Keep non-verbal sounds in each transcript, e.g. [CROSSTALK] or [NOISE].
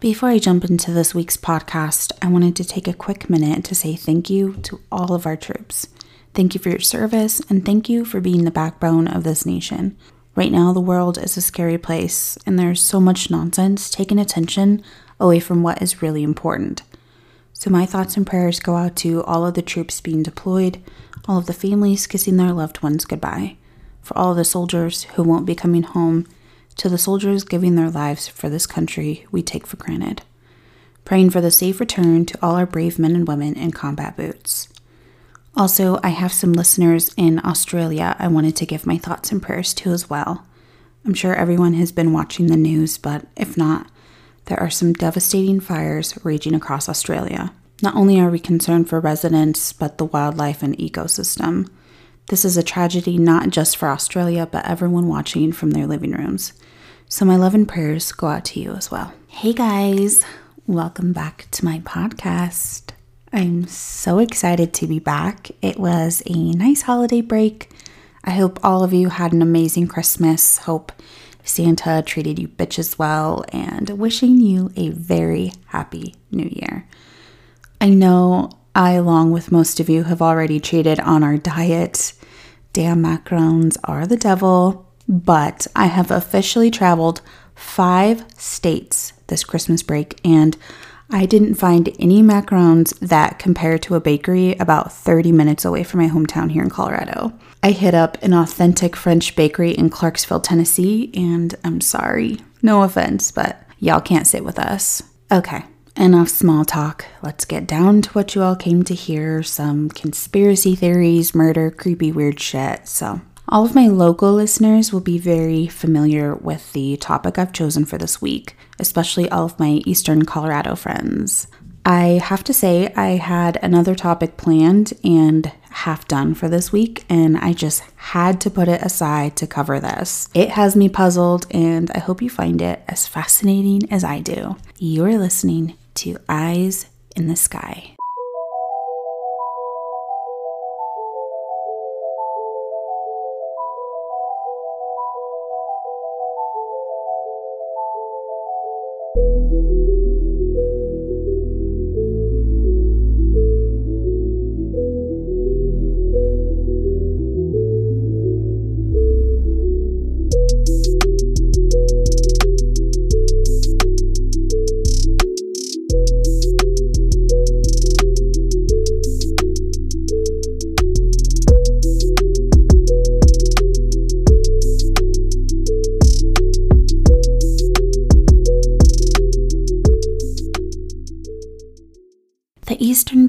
Before I jump into this week's podcast, I wanted to take a quick minute to say thank you to all of our troops. Thank you for your service, and thank you for being the backbone of this nation. Right now, the world is a scary place, and there's so much nonsense taking attention away from what is really important. So, my thoughts and prayers go out to all of the troops being deployed, all of the families kissing their loved ones goodbye, for all the soldiers who won't be coming home, to the soldiers giving their lives for this country we take for granted. Praying for the safe return to all our brave men and women in combat boots. Also, I have some listeners in Australia I wanted to give my thoughts and prayers to as well. I'm sure everyone has been watching the news, but if not, there are some devastating fires raging across Australia. Not only are we concerned for residents, but the wildlife and ecosystem. This is a tragedy not just for Australia, but everyone watching from their living rooms. So, my love and prayers go out to you as well. Hey guys, welcome back to my podcast. I'm so excited to be back. It was a nice holiday break. I hope all of you had an amazing Christmas. Hope Santa treated you bitches well, and wishing you a very happy new year. I know I, along with most of you, have already cheated on our diet. Damn macarons are the devil, but I have officially traveled five states this Christmas break, and I didn't find any macarons that compare to a bakery about 30 minutes away from my hometown here in Colorado. I hit up an authentic French bakery in Clarksville, Tennessee, and I'm sorry, no offense, but y'all can't sit with us. Okay, enough small talk. Let's get down to what you all came to hear some conspiracy theories, murder, creepy, weird shit. So, all of my local listeners will be very familiar with the topic I've chosen for this week, especially all of my Eastern Colorado friends. I have to say, I had another topic planned and half done for this week, and I just had to put it aside to cover this. It has me puzzled, and I hope you find it as fascinating as I do. You're listening to Eyes in the Sky.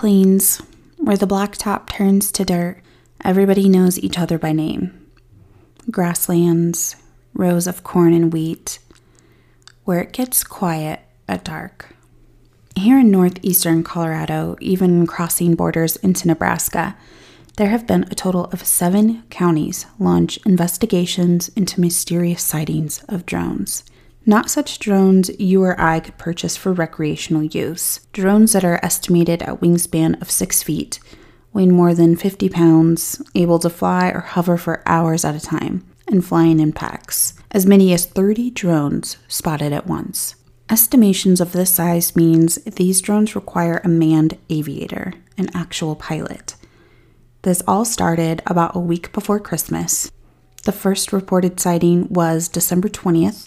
Plains, where the blacktop turns to dirt, everybody knows each other by name. Grasslands, rows of corn and wheat, where it gets quiet at dark. Here in northeastern Colorado, even crossing borders into Nebraska, there have been a total of seven counties launch investigations into mysterious sightings of drones. Not such drones you or I could purchase for recreational use. Drones that are estimated at wingspan of 6 feet, weighing more than 50 pounds, able to fly or hover for hours at a time, and flying in packs. As many as 30 drones spotted at once. Estimations of this size means these drones require a manned aviator, an actual pilot. This all started about a week before Christmas. The first reported sighting was December 20th,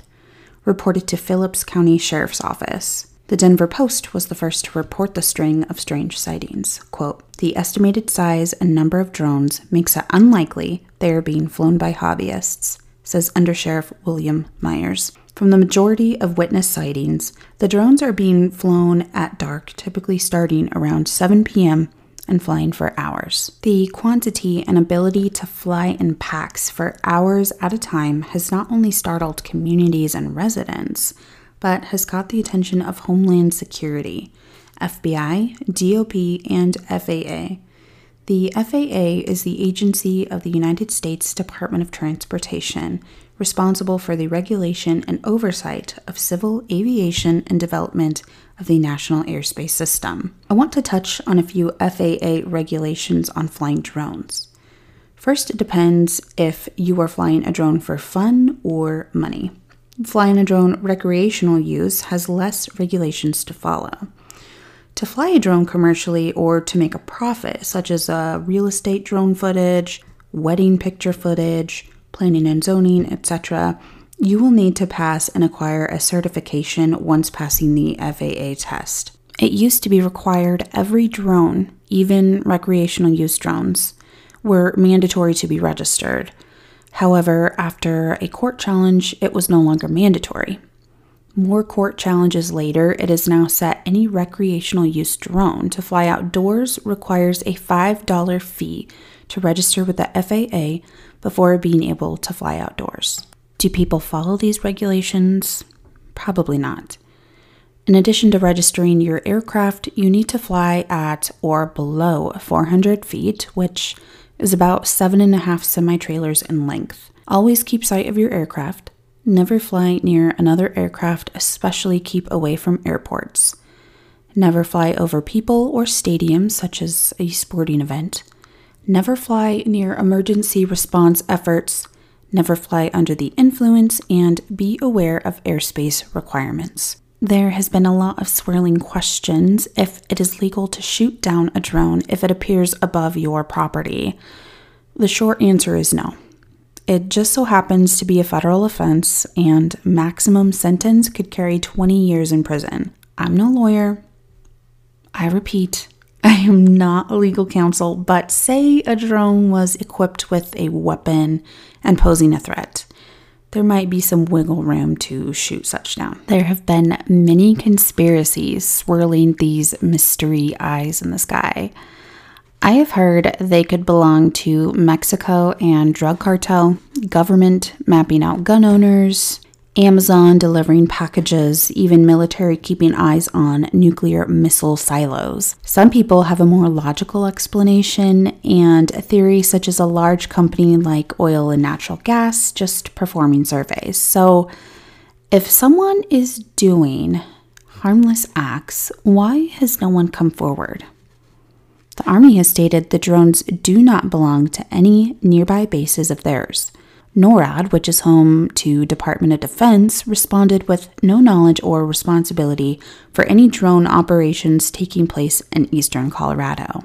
reported to Phillips County Sheriff's Office. The Denver Post was the first to report the string of strange sightings. Quote, the estimated size and number of drones makes it unlikely they are being flown by hobbyists, says Undersheriff William Myers. From the majority of witness sightings, the drones are being flown at dark, typically starting around 7 p.m and flying for hours. The quantity and ability to fly in packs for hours at a time has not only startled communities and residents, but has caught the attention of Homeland Security, FBI, DOP, and FAA. The FAA is the agency of the United States Department of Transportation responsible for the regulation and oversight of civil aviation and development of the National Airspace System. I want to touch on a few FAA regulations on flying drones. First, it depends if you are flying a drone for fun or money. Flying a drone recreational use has less regulations to follow. To fly a drone commercially or to make a profit, such as uh, real estate drone footage, wedding picture footage, planning and zoning, etc., you will need to pass and acquire a certification once passing the FAA test. It used to be required every drone, even recreational use drones, were mandatory to be registered. However, after a court challenge, it was no longer mandatory. More court challenges later, it is now set any recreational use drone to fly outdoors requires a $5 fee to register with the FAA before being able to fly outdoors. Do people follow these regulations? Probably not. In addition to registering your aircraft, you need to fly at or below 400 feet, which is about seven and a half semi trailers in length. Always keep sight of your aircraft. Never fly near another aircraft, especially keep away from airports. Never fly over people or stadiums, such as a sporting event. Never fly near emergency response efforts. Never fly under the influence, and be aware of airspace requirements. There has been a lot of swirling questions if it is legal to shoot down a drone if it appears above your property. The short answer is no. It just so happens to be a federal offense, and maximum sentence could carry 20 years in prison. I'm no lawyer. I repeat, [LAUGHS] I am not a legal counsel, but say a drone was equipped with a weapon and posing a threat there might be some wiggle room to shoot such down. There have been many conspiracies swirling these mystery eyes in the sky. I have heard they could belong to Mexico and drug cartel, government mapping out gun owners, Amazon delivering packages, even military keeping eyes on nuclear missile silos. Some people have a more logical explanation, and a theory such as a large company like oil and natural gas just performing surveys. So, if someone is doing harmless acts, why has no one come forward? The Army has stated the drones do not belong to any nearby bases of theirs. NORAD, which is home to Department of Defense, responded with no knowledge or responsibility for any drone operations taking place in eastern Colorado.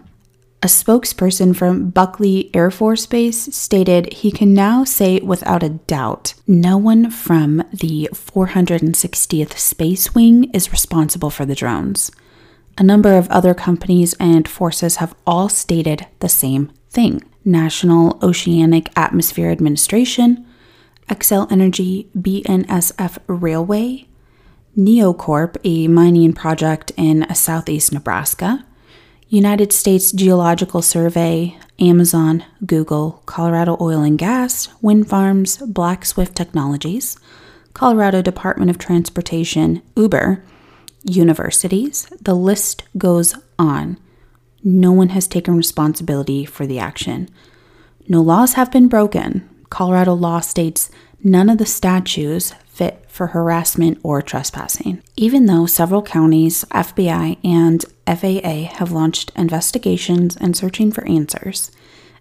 A spokesperson from Buckley Air Force Base stated he can now say without a doubt no one from the 460th Space Wing is responsible for the drones. A number of other companies and forces have all stated the same thing. National Oceanic Atmosphere Administration, Xcel Energy BNSF Railway, NioCorp, a mining project in southeast Nebraska, United States Geological Survey, Amazon, Google, Colorado Oil and Gas, wind farms, Black Swift Technologies, Colorado Department of Transportation, Uber, universities, the list goes on. No one has taken responsibility for the action. No laws have been broken. Colorado law states none of the statutes fit for harassment or trespassing. Even though several counties, FBI, and FAA have launched investigations and searching for answers,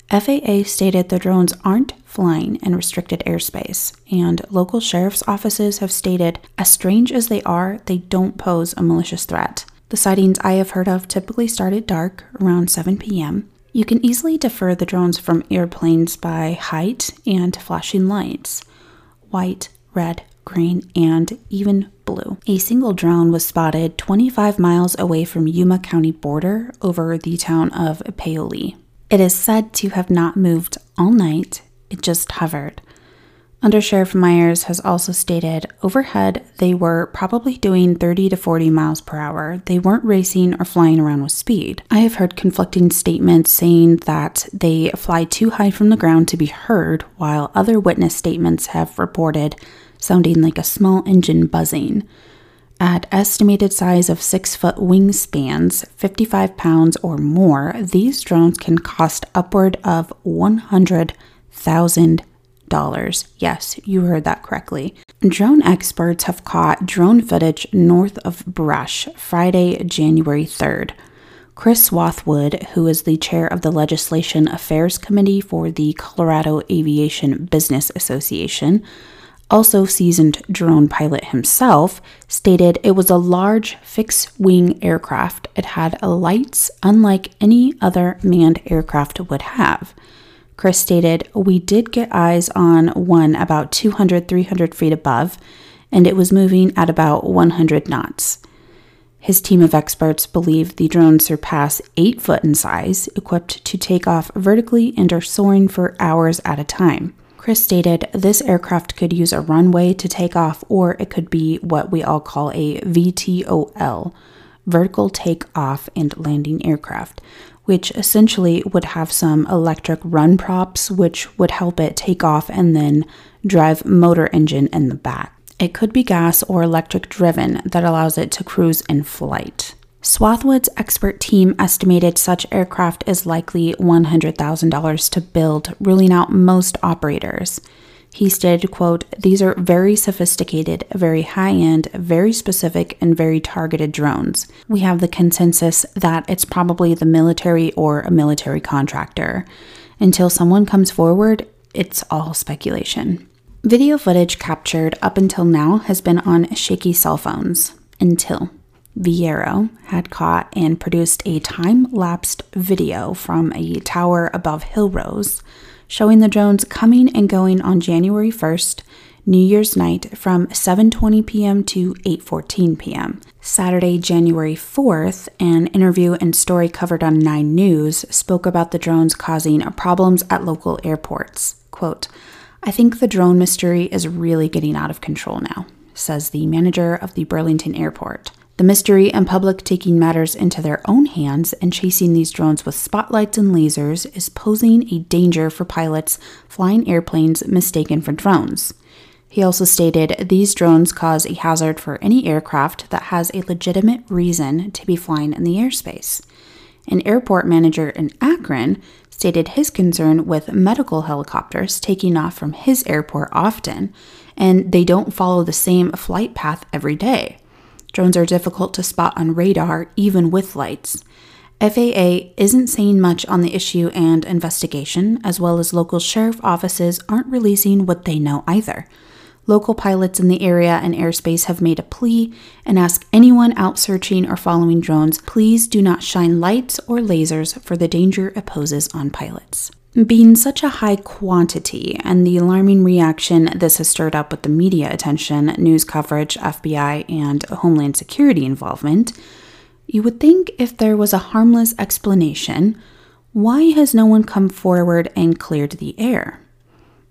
FAA stated the drones aren't flying in restricted airspace, and local sheriff's offices have stated, as strange as they are, they don't pose a malicious threat. The sightings I have heard of typically start at dark, around 7 p.m. You can easily defer the drones from airplanes by height and flashing lights white, red, green, and even blue. A single drone was spotted 25 miles away from Yuma County border over the town of Paoli. It is said to have not moved all night, it just hovered. Under Sheriff Myers has also stated overhead they were probably doing 30 to 40 miles per hour. They weren't racing or flying around with speed. I have heard conflicting statements saying that they fly too high from the ground to be heard, while other witness statements have reported sounding like a small engine buzzing. At estimated size of 6 foot wingspans, 55 pounds or more, these drones can cost upward of 100,000 dollars. Yes, you heard that correctly. Drone experts have caught drone footage north of Brush Friday, January 3rd. Chris Swathwood, who is the chair of the Legislation Affairs Committee for the Colorado Aviation Business Association, also seasoned drone pilot himself, stated it was a large fixed wing aircraft. It had lights unlike any other manned aircraft would have. Chris stated, We did get eyes on one about 200, 300 feet above, and it was moving at about 100 knots. His team of experts believe the drones surpass 8 foot in size, equipped to take off vertically and are soaring for hours at a time. Chris stated this aircraft could use a runway to take off, or it could be what we all call a VTOL, vertical take off and landing aircraft, which essentially would have some electric run props, which would help it take off and then drive motor engine in the back. It could be gas or electric driven that allows it to cruise in flight. Swathwood's expert team estimated such aircraft is likely $100,000 to build, ruling out most operators. He stated, quote, These are very sophisticated, very high end, very specific, and very targeted drones. We have the consensus that it's probably the military or a military contractor. Until someone comes forward, it's all speculation. Video footage captured up until now has been on shaky cell phones until Viero had caught and produced a time lapsed video from a tower above Hillrose showing the drones coming and going on January 1st, New Year's night from 7:20 p.m. to 8:14 p.m. Saturday, January 4th, an interview and story covered on 9 News spoke about the drones causing problems at local airports. Quote, I think the drone mystery is really getting out of control now, says the manager of the Burlington airport. The mystery and public taking matters into their own hands and chasing these drones with spotlights and lasers is posing a danger for pilots flying airplanes mistaken for drones. He also stated these drones cause a hazard for any aircraft that has a legitimate reason to be flying in the airspace. An airport manager in Akron stated his concern with medical helicopters taking off from his airport often, and they don't follow the same flight path every day. Drones are difficult to spot on radar, even with lights. FAA isn't saying much on the issue and investigation, as well as local sheriff offices aren't releasing what they know either. Local pilots in the area and airspace have made a plea and ask anyone out searching or following drones please do not shine lights or lasers for the danger it poses on pilots. Being such a high quantity and the alarming reaction this has stirred up with the media attention, news coverage, FBI, and Homeland Security involvement, you would think if there was a harmless explanation, why has no one come forward and cleared the air?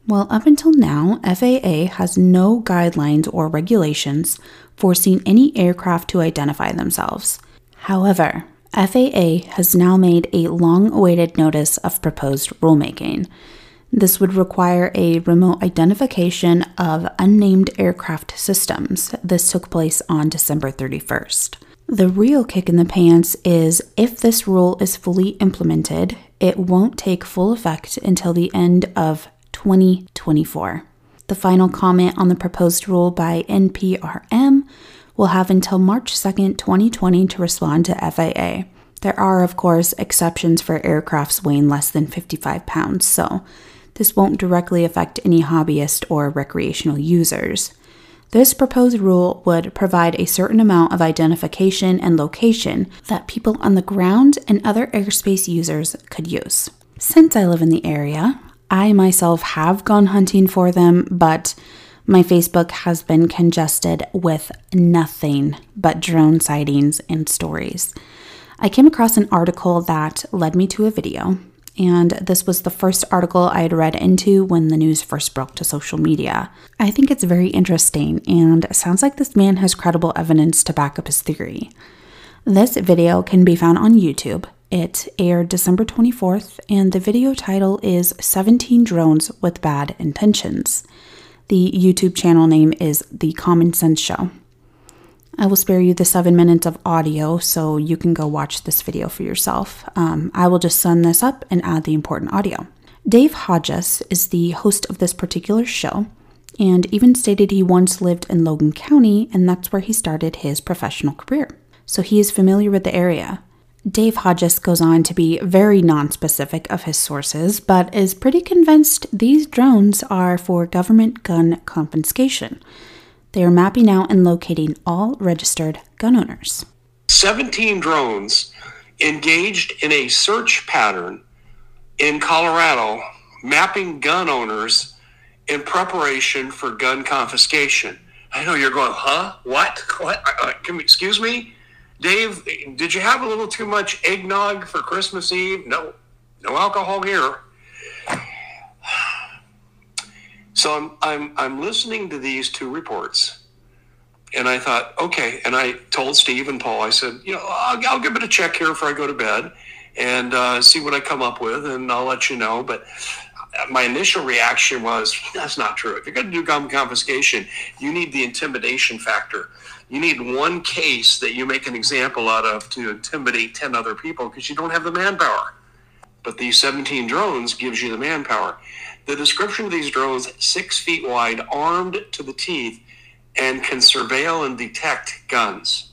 Well, up until now, FAA has no guidelines or regulations forcing any aircraft to identify themselves. However, FAA has now made a long awaited notice of proposed rulemaking. This would require a remote identification of unmanned aircraft systems. This took place on December 31st. The real kick in the pants is if this rule is fully implemented, it won't take full effect until the end of 2024. The final comment on the proposed rule by NPRM will have until March 2nd, 2020 to respond to FAA. There are, of course, exceptions for aircrafts weighing less than 55 pounds, so this won't directly affect any hobbyist or recreational users. This proposed rule would provide a certain amount of identification and location that people on the ground and other airspace users could use. Since I live in the area, I myself have gone hunting for them, but my Facebook has been congested with nothing but drone sightings and stories. I came across an article that led me to a video, and this was the first article I had read into when the news first broke to social media. I think it's very interesting and sounds like this man has credible evidence to back up his theory. This video can be found on YouTube. It aired December 24th, and the video title is 17 Drones with Bad Intentions. The YouTube channel name is The Common Sense Show. I will spare you the seven minutes of audio so you can go watch this video for yourself. Um, I will just sum this up and add the important audio. Dave Hodges is the host of this particular show and even stated he once lived in Logan County and that's where he started his professional career. So he is familiar with the area. Dave Hodges goes on to be very nonspecific of his sources, but is pretty convinced these drones are for government gun confiscation. They are mapping out and locating all registered gun owners. 17 drones engaged in a search pattern in Colorado, mapping gun owners in preparation for gun confiscation. I know you're going, huh? What? What? Uh, uh excuse me? Dave, did you have a little too much eggnog for Christmas Eve? No, no alcohol here. So I'm, I'm, I'm listening to these two reports, and I thought, okay. And I told Steve and Paul, I said, you know, I'll, I'll give it a check here before I go to bed and uh, see what I come up with, and I'll let you know. But my initial reaction was, that's not true. If you're going to do gun confiscation, you need the intimidation factor you need one case that you make an example out of to intimidate 10 other people because you don't have the manpower. But these 17 drones gives you the manpower. The description of these drones, six feet wide, armed to the teeth, and can surveil and detect guns.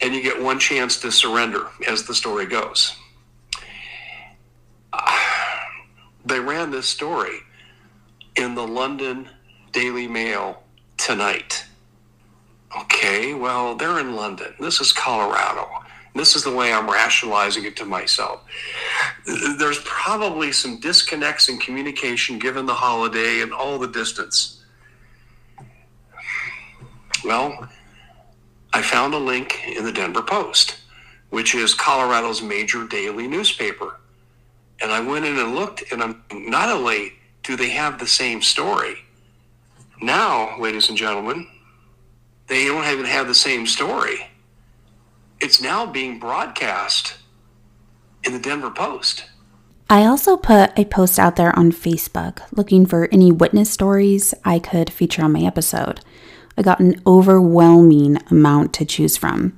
And you get one chance to surrender, as the story goes. They ran this story in the London Daily Mail tonight. Okay, well, they're in London. This is Colorado. This is the way I'm rationalizing it to myself. There's probably some disconnects in communication given the holiday and all the distance. Well, I found a link in the Denver Post, which is Colorado's major daily newspaper. And I went in and looked, and I'm not only do they have the same story, now, ladies and gentlemen, they don't even have the same story. It's now being broadcast in the Denver Post. I also put a post out there on Facebook looking for any witness stories I could feature on my episode. I got an overwhelming amount to choose from.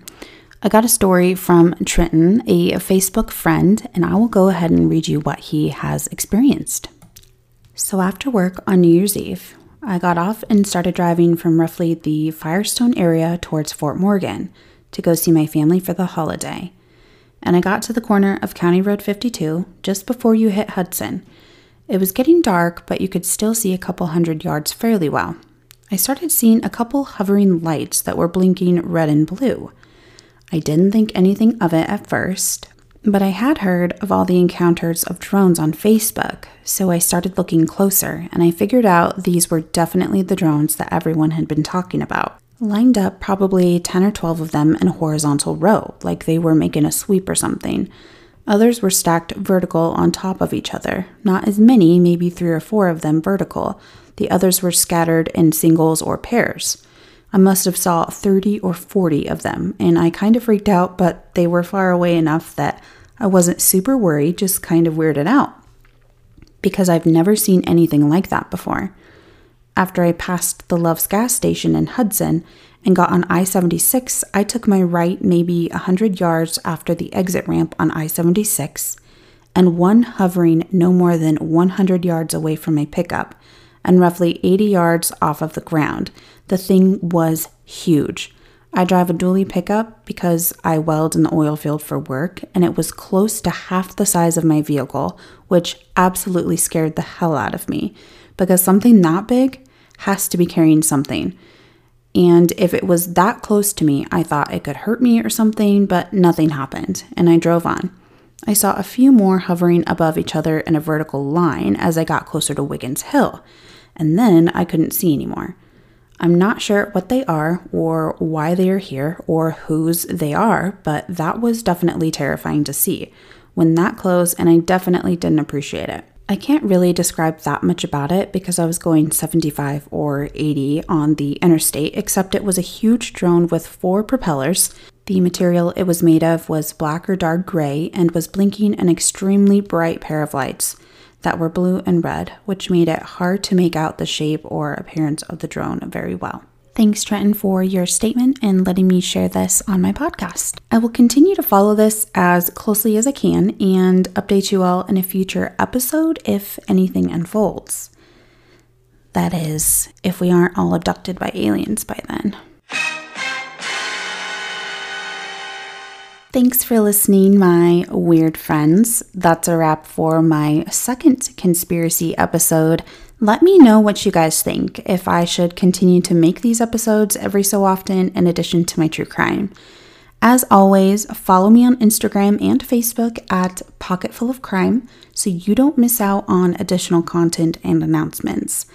I got a story from Trenton, a Facebook friend, and I will go ahead and read you what he has experienced. So, after work on New Year's Eve, I got off and started driving from roughly the Firestone area towards Fort Morgan to go see my family for the holiday. And I got to the corner of County Road 52 just before you hit Hudson. It was getting dark, but you could still see a couple hundred yards fairly well. I started seeing a couple hovering lights that were blinking red and blue. I didn't think anything of it at first, but I had heard of all the encounters of drones on Facebook, so I started looking closer and I figured out these were definitely the drones that everyone had been talking about. Lined up probably 10 or 12 of them in a horizontal row, like they were making a sweep or something. Others were stacked vertical on top of each other, not as many, maybe three or four of them vertical. The others were scattered in singles or pairs. I must have saw 30 or 40 of them, and I kind of freaked out, but they were far away enough that I wasn't super worried, just kind of weirded out. Because I've never seen anything like that before. After I passed the Love's gas station in Hudson and got on I 76, I took my right maybe 100 yards after the exit ramp on I 76, and one hovering no more than 100 yards away from my pickup and roughly 80 yards off of the ground. The thing was huge. I drive a dually pickup because I weld in the oil field for work, and it was close to half the size of my vehicle, which absolutely scared the hell out of me because something that big has to be carrying something. And if it was that close to me, I thought it could hurt me or something, but nothing happened, and I drove on. I saw a few more hovering above each other in a vertical line as I got closer to Wiggins Hill, and then I couldn't see anymore. I'm not sure what they are or why they are here or whose they are, but that was definitely terrifying to see when that close, and I definitely didn't appreciate it. I can't really describe that much about it because I was going 75 or 80 on the interstate, except it was a huge drone with four propellers. The material it was made of was black or dark gray and was blinking an extremely bright pair of lights that were blue and red, which made it hard to make out the shape or appearance of the drone very well. Thanks, Trenton, for your statement and letting me share this on my podcast. I will continue to follow this as closely as I can and update you all in a future episode if anything unfolds. That is, if we aren't all abducted by aliens by then. Thanks for listening, my weird friends. That's a wrap for my second conspiracy episode. Let me know what you guys think, if I should continue to make these episodes every so often in addition to my true crime. As always, follow me on Instagram and Facebook at Pocketful of Crime so you don't miss out on additional content and announcements.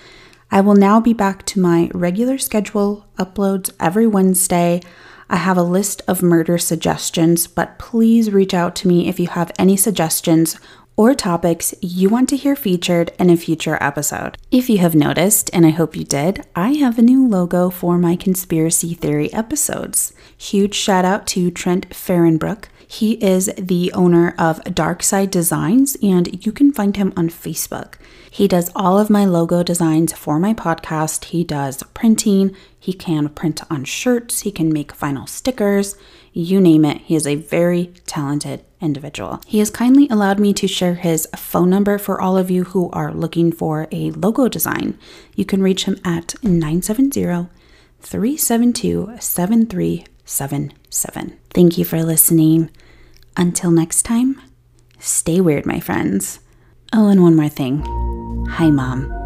I will now be back to my regular schedule, uploads every Wednesday. I have a list of murder suggestions, but please reach out to me if you have any suggestions or topics you want to hear featured in a future episode. If you have noticed, and I hope you did, I have a new logo for my conspiracy theory episodes. Huge shout out to Trent Farrenbrook. He is the owner of Darkside Designs, and you can find him on Facebook. He does all of my logo designs for my podcast. He does printing, he can print on shirts, he can make vinyl stickers, you name it. He is a very talented individual. He has kindly allowed me to share his phone number for all of you who are looking for a logo design. You can reach him at 970 372 7377. Thank you for listening. Until next time, stay weird, my friends. Oh, and one more thing. Hi, Mom.